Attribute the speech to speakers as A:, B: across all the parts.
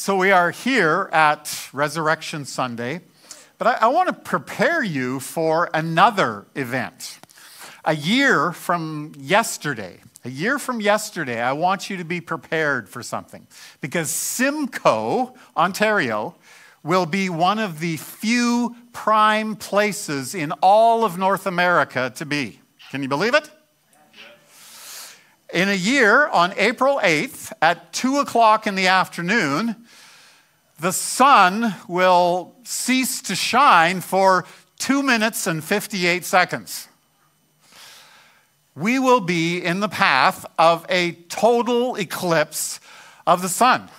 A: So we are here at Resurrection Sunday, but I, I want to prepare you for another event. A year from yesterday, a year from yesterday, I want you to be prepared for something because Simcoe, Ontario, will be one of the few prime places in all of North America to be. Can you believe it? In a year, on April 8th at 2 o'clock in the afternoon, the sun will cease to shine for 2 minutes and 58 seconds. We will be in the path of a total eclipse of the sun.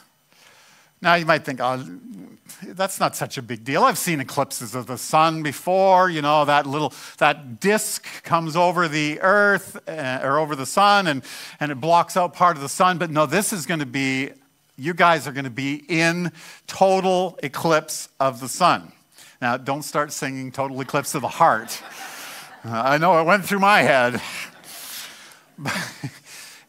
A: Now, you might think, oh, that's not such a big deal. I've seen eclipses of the sun before. You know, that little, that disk comes over the earth uh, or over the sun and, and it blocks out part of the sun. But no, this is going to be, you guys are going to be in total eclipse of the sun. Now, don't start singing Total Eclipse of the Heart. I know it went through my head.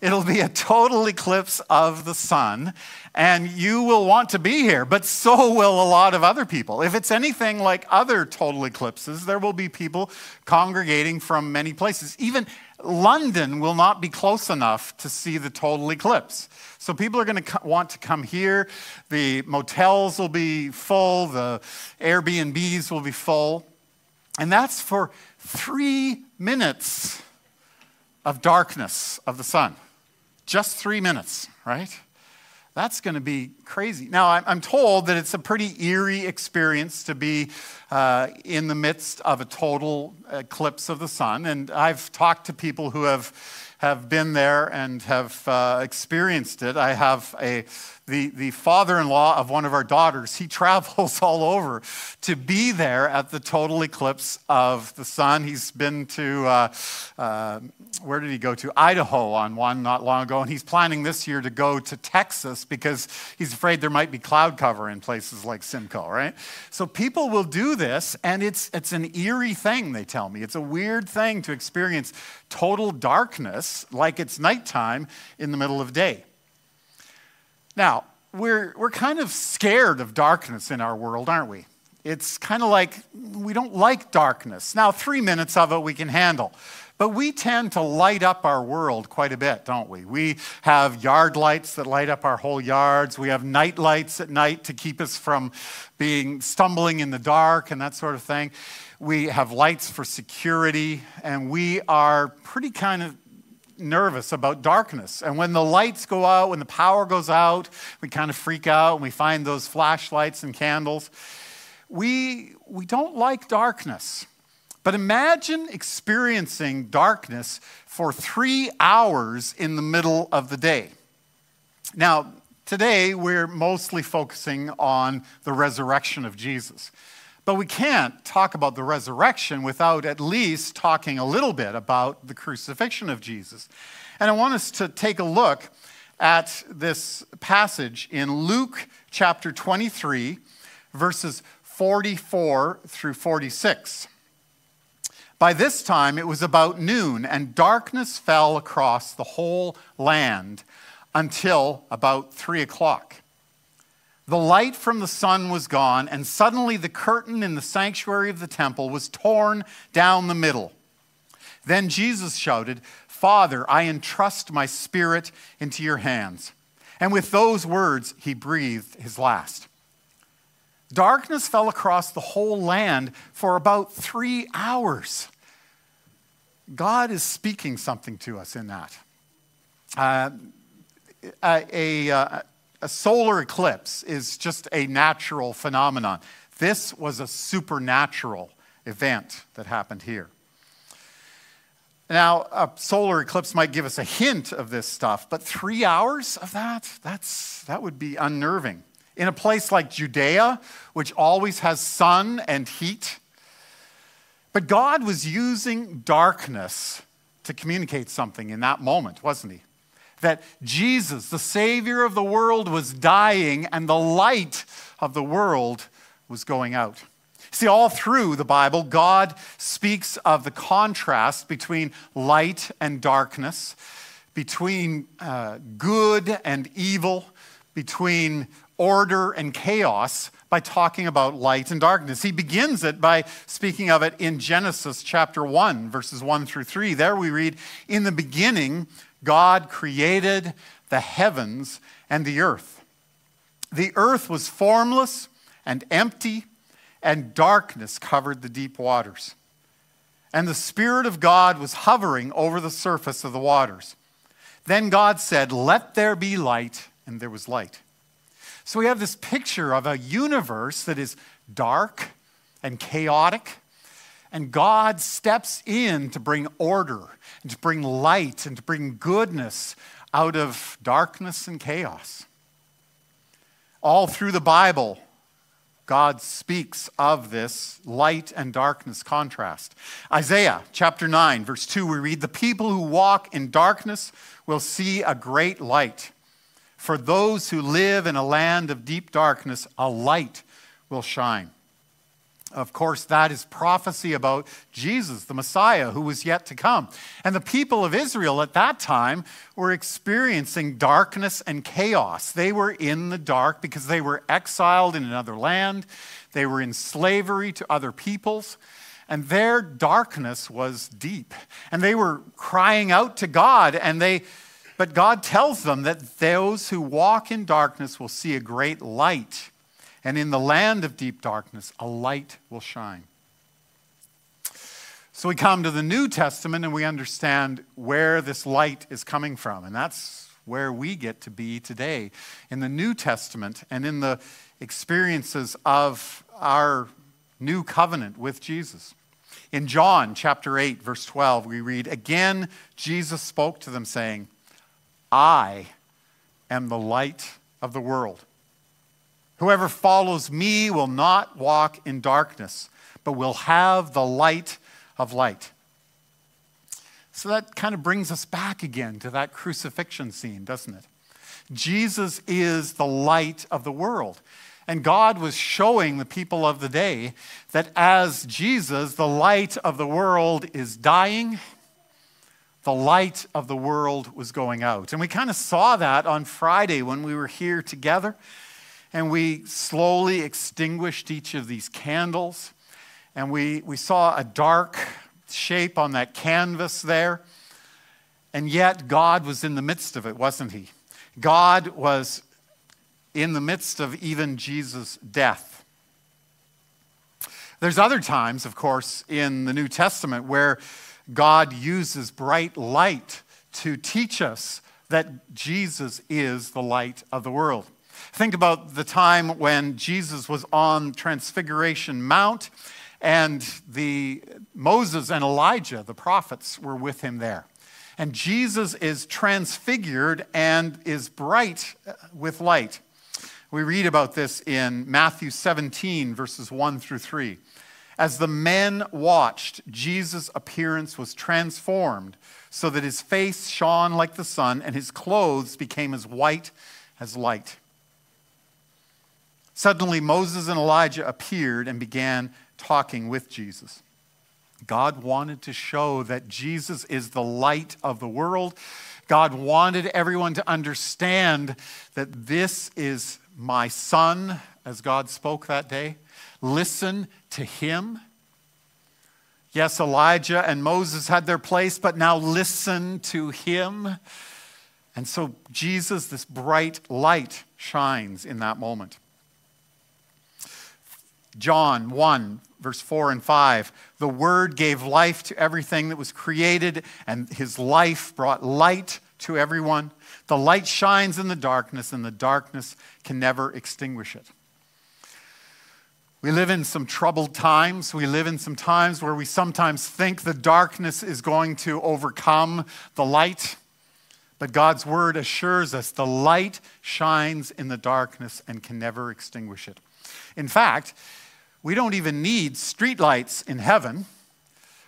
A: It'll be a total eclipse of the sun and you will want to be here, but so will a lot of other people. If it's anything like other total eclipses, there will be people congregating from many places. Even London will not be close enough to see the total eclipse. So people are going to want to come here. The motels will be full, the Airbnbs will be full. And that's for three minutes of darkness of the sun. Just three minutes, right? That's going to be crazy. Now, I'm told that it's a pretty eerie experience to be uh, in the midst of a total eclipse of the sun. And I've talked to people who have, have been there and have uh, experienced it. I have a the, the father in law of one of our daughters, he travels all over to be there at the total eclipse of the sun. He's been to, uh, uh, where did he go to? Idaho on one not long ago, and he's planning this year to go to Texas because he's afraid there might be cloud cover in places like Simcoe, right? So people will do this, and it's, it's an eerie thing, they tell me. It's a weird thing to experience total darkness like it's nighttime in the middle of day. Now, we're, we're kind of scared of darkness in our world, aren't we? It's kind of like we don't like darkness. Now, three minutes of it we can handle. But we tend to light up our world quite a bit, don't we? We have yard lights that light up our whole yards. We have night lights at night to keep us from being stumbling in the dark and that sort of thing. We have lights for security, and we are pretty kind of nervous about darkness. And when the lights go out, when the power goes out, we kind of freak out and we find those flashlights and candles. We, we don't like darkness. But imagine experiencing darkness for three hours in the middle of the day. Now, today we're mostly focusing on the resurrection of Jesus. But we can't talk about the resurrection without at least talking a little bit about the crucifixion of Jesus. And I want us to take a look at this passage in Luke chapter 23, verses 44 through 46. By this time, it was about noon, and darkness fell across the whole land until about three o'clock. The light from the sun was gone, and suddenly the curtain in the sanctuary of the temple was torn down the middle. Then Jesus shouted, Father, I entrust my spirit into your hands. And with those words, he breathed his last. Darkness fell across the whole land for about three hours. God is speaking something to us in that. Uh, a, a, a solar eclipse is just a natural phenomenon. This was a supernatural event that happened here. Now, a solar eclipse might give us a hint of this stuff, but three hours of that, that's, that would be unnerving. In a place like Judea, which always has sun and heat, but God was using darkness to communicate something in that moment, wasn't he? That Jesus, the Savior of the world, was dying and the light of the world was going out. See, all through the Bible, God speaks of the contrast between light and darkness, between uh, good and evil, between order and chaos by talking about light and darkness. He begins it by speaking of it in Genesis chapter 1, verses 1 through 3. There we read, In the beginning, God created the heavens and the earth. The earth was formless and empty, and darkness covered the deep waters. And the Spirit of God was hovering over the surface of the waters. Then God said, Let there be light, and there was light. So we have this picture of a universe that is dark and chaotic, and God steps in to bring order and to bring light and to bring goodness out of darkness and chaos. All through the Bible, God speaks of this light and darkness contrast. Isaiah chapter 9, verse 2, we read, The people who walk in darkness will see a great light. For those who live in a land of deep darkness, a light will shine. Of course, that is prophecy about Jesus, the Messiah, who was yet to come. And the people of Israel at that time were experiencing darkness and chaos. They were in the dark because they were exiled in another land, they were in slavery to other peoples. And their darkness was deep. And they were crying out to God, and they, but God tells them that those who walk in darkness will see a great light and in the land of deep darkness, a light will shine. So we come to the New Testament and we understand where this light is coming from. And that's where we get to be today in the New Testament and in the experiences of our new covenant with Jesus. In John chapter 8, verse 12, we read, Again, Jesus spoke to them, saying, I am the light of the world. Whoever follows me will not walk in darkness, but will have the light of light. So that kind of brings us back again to that crucifixion scene, doesn't it? Jesus is the light of the world. And God was showing the people of the day that as Jesus, the light of the world, is dying, the light of the world was going out. And we kind of saw that on Friday when we were here together. And we slowly extinguished each of these candles. And we, we saw a dark shape on that canvas there. And yet, God was in the midst of it, wasn't He? God was in the midst of even Jesus' death. There's other times, of course, in the New Testament where God uses bright light to teach us that Jesus is the light of the world. Think about the time when Jesus was on Transfiguration Mount and the Moses and Elijah, the prophets, were with him there. And Jesus is transfigured and is bright uh, with light. We read about this in Matthew 17, verses 1 through 3. As the men watched, Jesus' appearance was transformed so that his face shone like the sun and his clothes became as white as light. Suddenly, Moses and Elijah appeared and began talking with Jesus. God wanted to show that Jesus is the light of the world. God wanted everyone to understand that this is my son, as God spoke that day. Listen to him. Yes, Elijah and Moses had their place, but now listen to him. And so, Jesus, this bright light, shines in that moment. John 1, verse 4 and 5. The Word gave life to everything that was created, and His life brought light to everyone. The light shines in the darkness, and the darkness can never extinguish it. We live in some troubled times. We live in some times where we sometimes think the darkness is going to overcome the light. But God's word assures us the light shines in the darkness and can never extinguish it. In fact, we don't even need streetlights in heaven.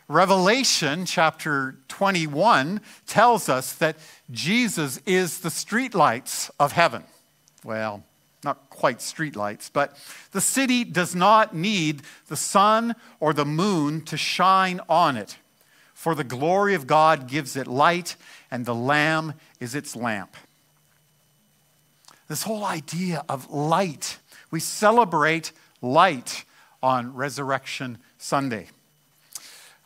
A: Revelation chapter 21 tells us that Jesus is the streetlights of heaven. Well, not quite streetlights, but the city does not need the sun or the moon to shine on it, for the glory of God gives it light, and the Lamb is its lamp. This whole idea of light. We celebrate light on Resurrection Sunday.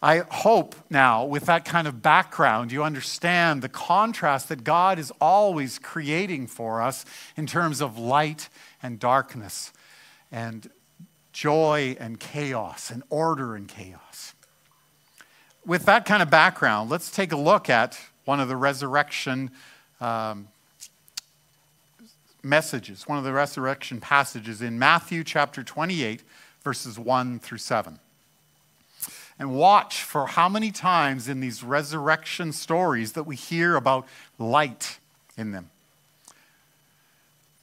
A: I hope now, with that kind of background, you understand the contrast that God is always creating for us in terms of light and darkness, and joy and chaos, and order and chaos. With that kind of background, let's take a look at one of the resurrection um, messages, one of the resurrection passages in Matthew chapter 28, verses 1 through 7 and watch for how many times in these resurrection stories that we hear about light in them.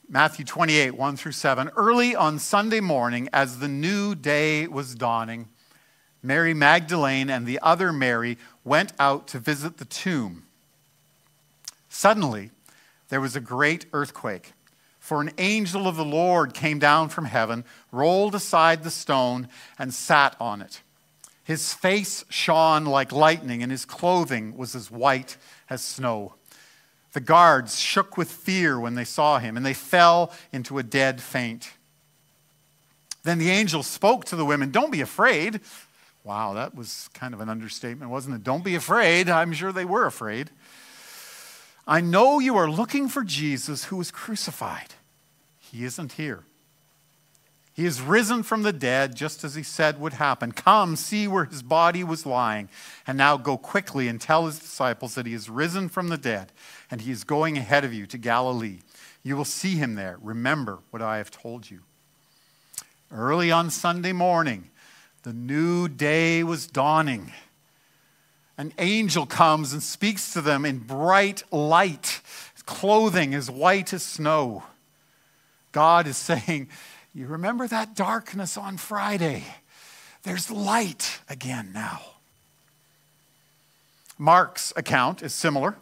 A: Matthew 28, 1 through 7. Early on Sunday morning, as the new day was dawning, Mary Magdalene and the other Mary went out to visit the tomb. Suddenly, there was a great earthquake, for an angel of the Lord came down from heaven, rolled aside the stone, and sat on it. His face shone like lightning, and his clothing was as white as snow. The guards shook with fear when they saw him, and they fell into a dead faint. Then the angel spoke to the women Don't be afraid. Wow, that was kind of an understatement, wasn't it? Don't be afraid. I'm sure they were afraid. I know you are looking for Jesus who was crucified. He isn't here. He is risen from the dead, just as he said would happen. Come, see where his body was lying. And now go quickly and tell his disciples that he is risen from the dead, and he is going ahead of you to Galilee. You will see him there. Remember what I have told you. Early on Sunday morning, the new day was dawning. An angel comes and speaks to them in bright light, clothing as white as snow. God is saying, you remember that darkness on Friday? There's light again now. Mark's account is similar.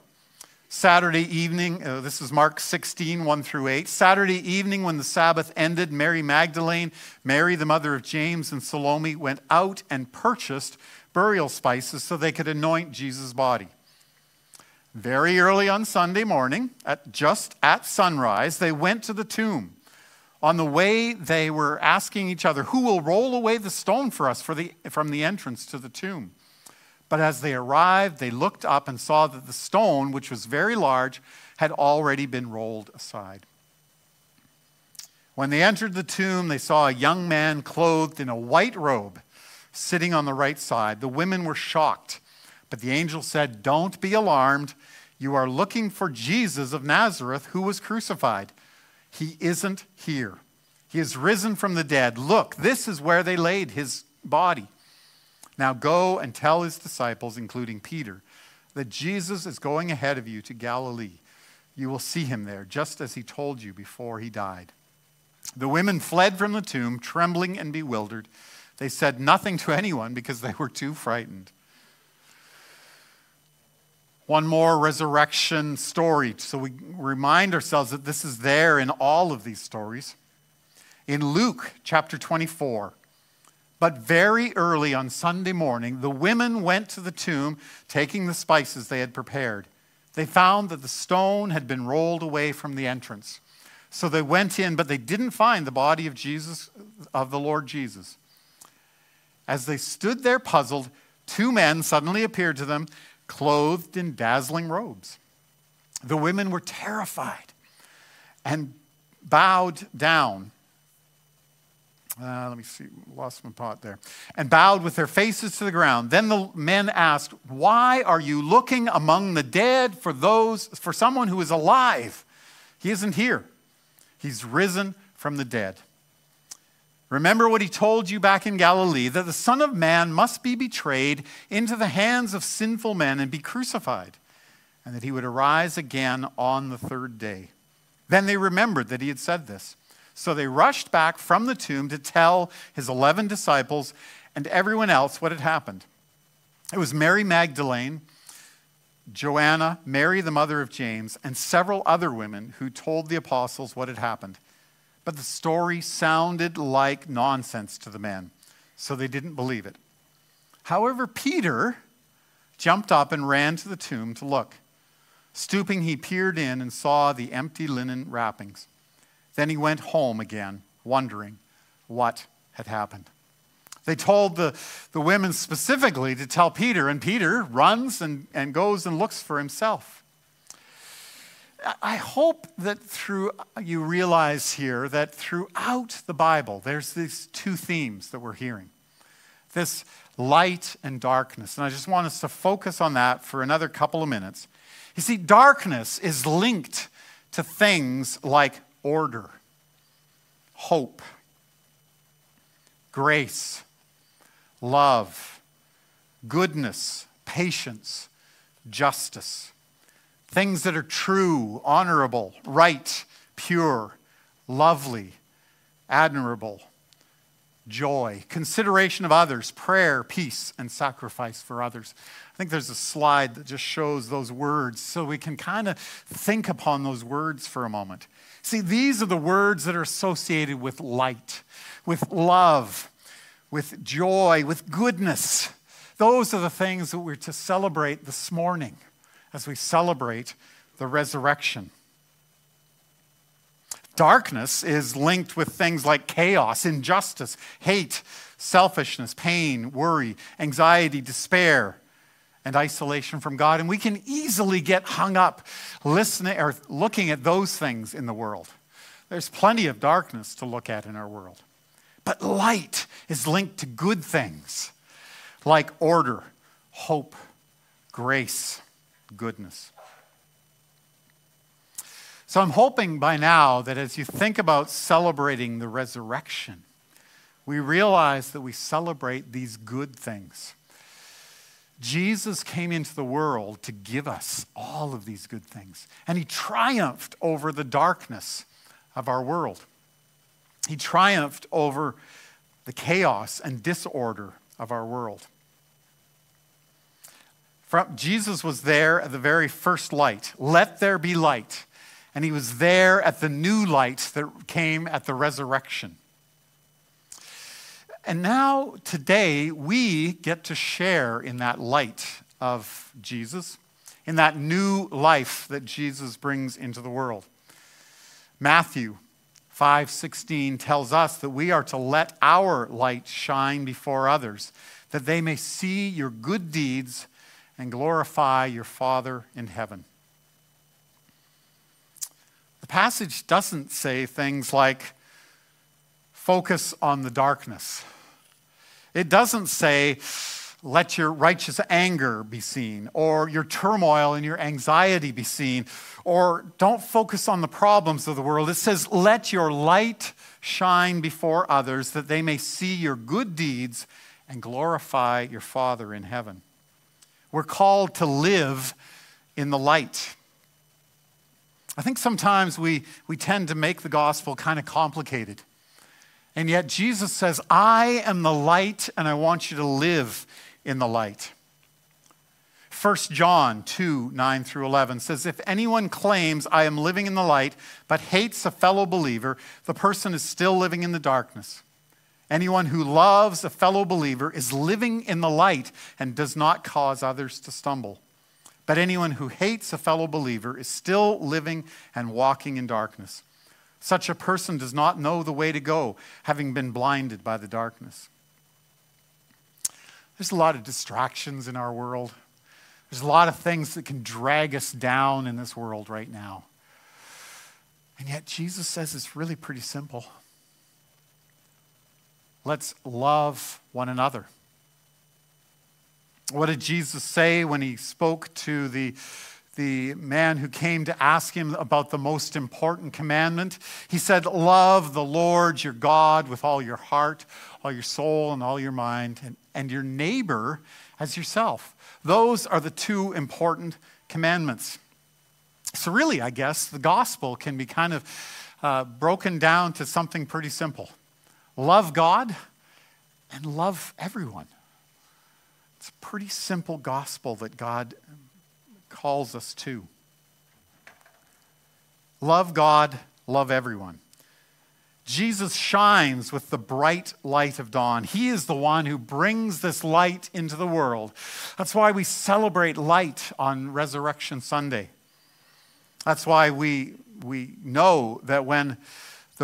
A: Saturday evening, uh, this is Mark 16, 1 through 8. Saturday evening, when the Sabbath ended, Mary Magdalene, Mary, the mother of James, and Salome went out and purchased burial spices so they could anoint Jesus' body. Very early on Sunday morning, at just at sunrise, they went to the tomb. On the way, they were asking each other, Who will roll away the stone for us for the, from the entrance to the tomb? But as they arrived, they looked up and saw that the stone, which was very large, had already been rolled aside. When they entered the tomb, they saw a young man clothed in a white robe sitting on the right side. The women were shocked, but the angel said, Don't be alarmed. You are looking for Jesus of Nazareth who was crucified. He isn't here. He is risen from the dead. Look, this is where they laid his body. Now go and tell his disciples, including Peter, that Jesus is going ahead of you to Galilee. You will see him there, just as he told you before he died. The women fled from the tomb, trembling and bewildered. They said nothing to anyone because they were too frightened. One more resurrection story, so we remind ourselves that this is there in all of these stories. In Luke chapter 24, but very early on Sunday morning, the women went to the tomb taking the spices they had prepared. They found that the stone had been rolled away from the entrance. So they went in, but they didn't find the body of Jesus, of the Lord Jesus. As they stood there puzzled, two men suddenly appeared to them clothed in dazzling robes. The women were terrified and bowed down. Uh, let me see, lost my pot there. And bowed with their faces to the ground. Then the men asked, Why are you looking among the dead for those for someone who is alive? He isn't here. He's risen from the dead. Remember what he told you back in Galilee that the Son of Man must be betrayed into the hands of sinful men and be crucified, and that he would arise again on the third day. Then they remembered that he had said this. So they rushed back from the tomb to tell his 11 disciples and everyone else what had happened. It was Mary Magdalene, Joanna, Mary, the mother of James, and several other women who told the apostles what had happened. But the story sounded like nonsense to the men, so they didn't believe it. However, Peter jumped up and ran to the tomb to look. Stooping, he peered in and saw the empty linen wrappings. Then he went home again, wondering what had happened. They told the, the women specifically to tell Peter, and Peter runs and, and goes and looks for himself. I hope that through you realize here that throughout the Bible, there's these two themes that we're hearing this light and darkness. And I just want us to focus on that for another couple of minutes. You see, darkness is linked to things like order, hope, grace, love, goodness, patience, justice. Things that are true, honorable, right, pure, lovely, admirable, joy, consideration of others, prayer, peace, and sacrifice for others. I think there's a slide that just shows those words so we can kind of think upon those words for a moment. See, these are the words that are associated with light, with love, with joy, with goodness. Those are the things that we're to celebrate this morning as we celebrate the resurrection. Darkness is linked with things like chaos, injustice, hate, selfishness, pain, worry, anxiety, despair, and isolation from God. And we can easily get hung up listening or looking at those things in the world. There's plenty of darkness to look at in our world. But light is linked to good things like order, hope, grace, goodness. So I'm hoping by now that as you think about celebrating the resurrection, we realize that we celebrate these good things. Jesus came into the world to give us all of these good things, and he triumphed over the darkness of our world. He triumphed over the chaos and disorder of our world. From, Jesus was there at the very first light. Let there be light. And he was there at the new light that came at the resurrection. And now, today, we get to share in that light of Jesus, in that new life that Jesus brings into the world. Matthew 5:16 tells us that we are to let our light shine before others, that they may see your good deeds and glorify your Father in heaven. The passage doesn't say things like focus on the darkness. It doesn't say let your righteous anger be seen, or your turmoil and your anxiety be seen, or don't focus on the problems of the world. It says, let your light shine before others that they may see your good deeds and glorify your Father in heaven. We're called to live in the light. I think sometimes we, we tend to make the gospel kind of complicated. And yet Jesus says, I am the light and I want you to live in the light. 1 John 2 9 through 11 says, If anyone claims I am living in the light but hates a fellow believer, the person is still living in the darkness. Anyone who loves a fellow believer is living in the light and does not cause others to stumble. But anyone who hates a fellow believer is still living and walking in darkness. Such a person does not know the way to go, having been blinded by the darkness. There's a lot of distractions in our world. There's a lot of things that can drag us down in this world right now. And yet, Jesus says it's really pretty simple. Let's love one another. What did Jesus say when he spoke to the, the man who came to ask him about the most important commandment? He said, Love the Lord your God with all your heart, all your soul, and all your mind, and, and your neighbor as yourself. Those are the two important commandments. So, really, I guess the gospel can be kind of uh, broken down to something pretty simple love God and love everyone. It's a pretty simple gospel that God calls us to. Love God, love everyone. Jesus shines with the bright light of dawn. He is the one who brings this light into the world. That's why we celebrate light on Resurrection Sunday. That's why we, we know that when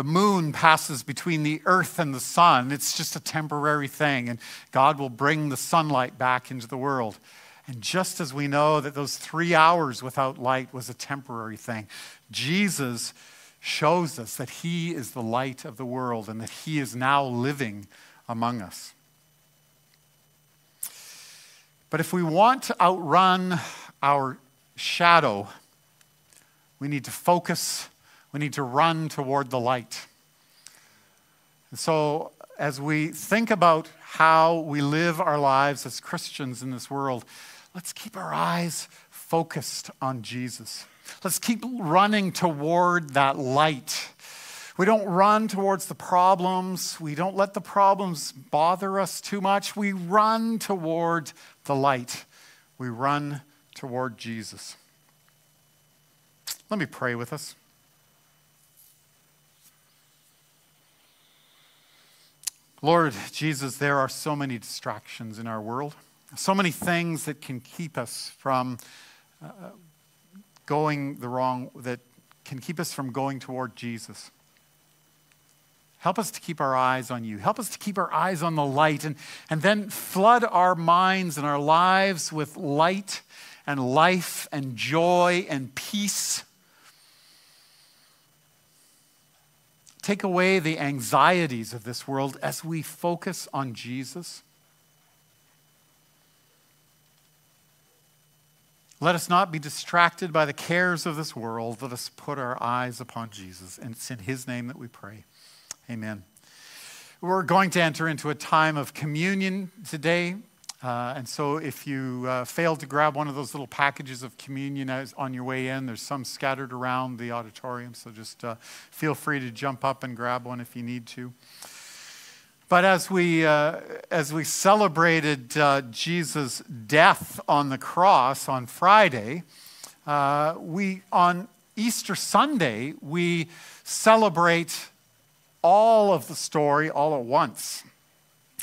A: the moon passes between the earth and the sun. It's just a temporary thing, and God will bring the sunlight back into the world. And just as we know that those three hours without light was a temporary thing, Jesus shows us that He is the light of the world and that He is now living among us. But if we want to outrun our shadow, we need to focus, we need to run toward the light. And so, as we think about how we live our lives as Christians in this world, let's keep our eyes focused on Jesus. Let's keep running toward that light. We don't run towards the problems. We don't let the problems bother us too much. We run toward the light. We run toward Jesus. Let me pray with us. Lord Jesus, there are so many distractions in our world, so many things that can keep us from uh, going the wrong, that can keep us from going toward Jesus. Help us to keep our eyes on you. Help us to keep our eyes on the light and, and then flood our minds and our lives with light and life and joy and peace. Take away the anxieties of this world as we focus on Jesus. Let us not be distracted by the cares of this world. Let us put our eyes upon Jesus. And it's in His name that we pray. Amen. We're going to enter into a time of communion today. Uh, and so, if you uh, failed to grab one of those little packages of communion as, on your way in, there's some scattered around the auditorium. So, just uh, feel free to jump up and grab one if you need to. But as we, uh, as we celebrated uh, Jesus' death on the cross on Friday, uh, we, on Easter Sunday, we celebrate all of the story all at once.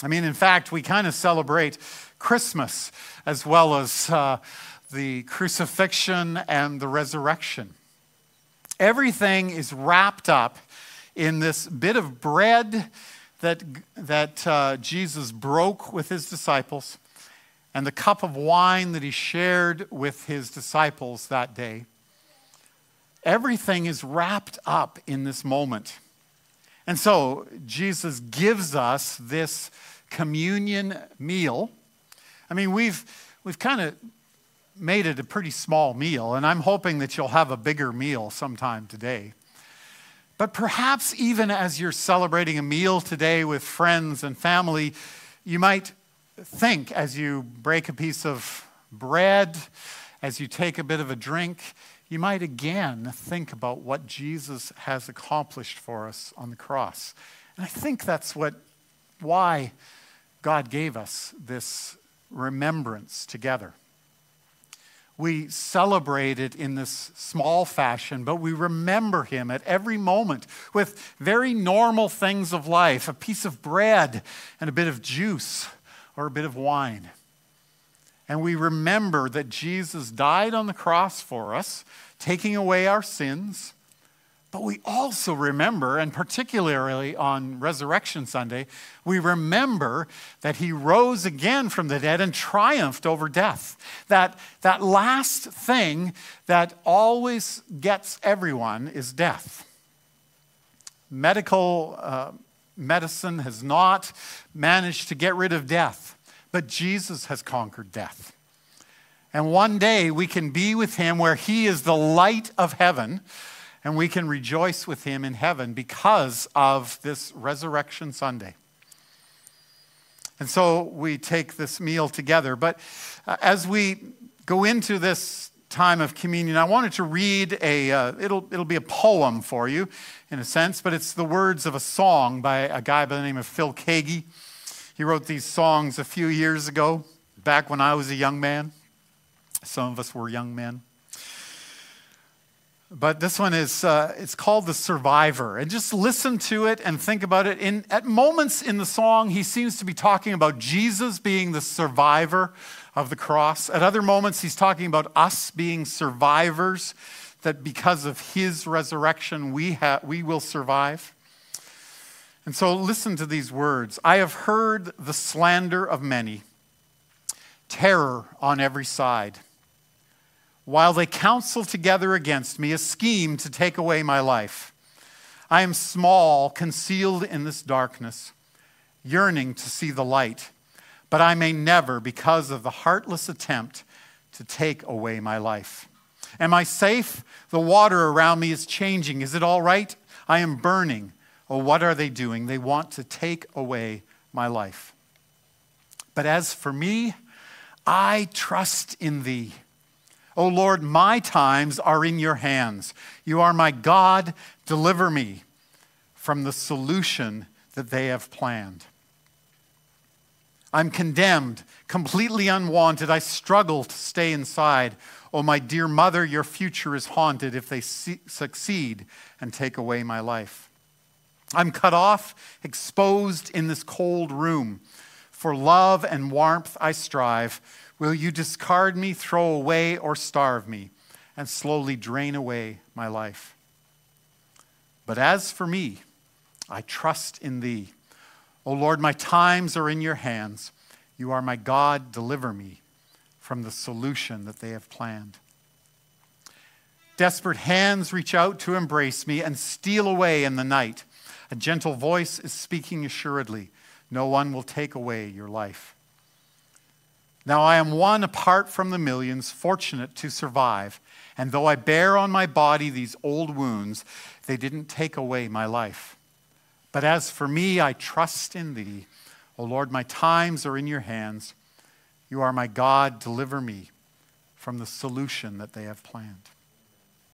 A: I mean, in fact, we kind of celebrate Christmas as well as uh, the crucifixion and the resurrection. Everything is wrapped up in this bit of bread that, that uh, Jesus broke with his disciples and the cup of wine that he shared with his disciples that day. Everything is wrapped up in this moment. And so Jesus gives us this communion meal I mean, we've, we've kind of made it a pretty small meal, and I'm hoping that you'll have a bigger meal sometime today. But perhaps even as you're celebrating a meal today with friends and family, you might think as you break a piece of bread, as you take a bit of a drink, you might again think about what Jesus has accomplished for us on the cross. And I think that's what why God gave us this remembrance together. We celebrate it in this small fashion, but we remember him at every moment with very normal things of life a piece of bread and a bit of juice or a bit of wine. And we remember that Jesus died on the cross for us, taking away our sins but we also remember, and particularly on Resurrection Sunday, we remember that he rose again from the dead and triumphed over death. That, that last thing that always gets everyone is death. Medical uh, medicine has not managed to get rid of death, but Jesus has conquered death. And one day we can be with him where he is the light of heaven and we can rejoice with him in heaven because of this Resurrection Sunday. And so we take this meal together. But uh, as we go into this time of communion, I wanted to read a, uh, it'll, it'll be a poem for you in a sense, but it's the words of a song by a guy by the name of Phil Keaggy. He wrote these songs a few years ago, back when I was a young man. Some of us were young men. But this one is, uh, it's called The Survivor. And just listen to it and think about it. In, at moments in the song, he seems to be talking about Jesus being the survivor of the cross. At other moments, he's talking about us being survivors, that because of his resurrection, we, ha- we will survive. And so listen to these words I have heard the slander of many, terror on every side. While they counsel together against me a scheme to take away my life. I am small, concealed in this darkness, yearning to see the light, but I may never because of the heartless attempt to take away my life. Am I safe? The water around me is changing. Is it all right? I am burning. Oh, what are they doing? They want to take away my life. But as for me, I trust in thee. O oh Lord, my times are in your hands. You are my God. Deliver me from the solution that they have planned. I'm condemned, completely unwanted. I struggle to stay inside. Oh, my dear mother, your future is haunted if they succeed and take away my life. I'm cut off, exposed in this cold room. For love and warmth I strive. Will you discard me, throw away, or starve me, and slowly drain away my life? But as for me, I trust in thee. O Lord, my times are in your hands. You are my God. Deliver me from the solution that they have planned. Desperate hands reach out to embrace me and steal away in the night. A gentle voice is speaking assuredly No one will take away your life. Now I am one apart from the millions, fortunate to survive. And though I bear on my body these old wounds, they didn't take away my life. But as for me, I trust in thee. O Lord, my times are in your hands. You are my God. Deliver me from the solution that they have planned.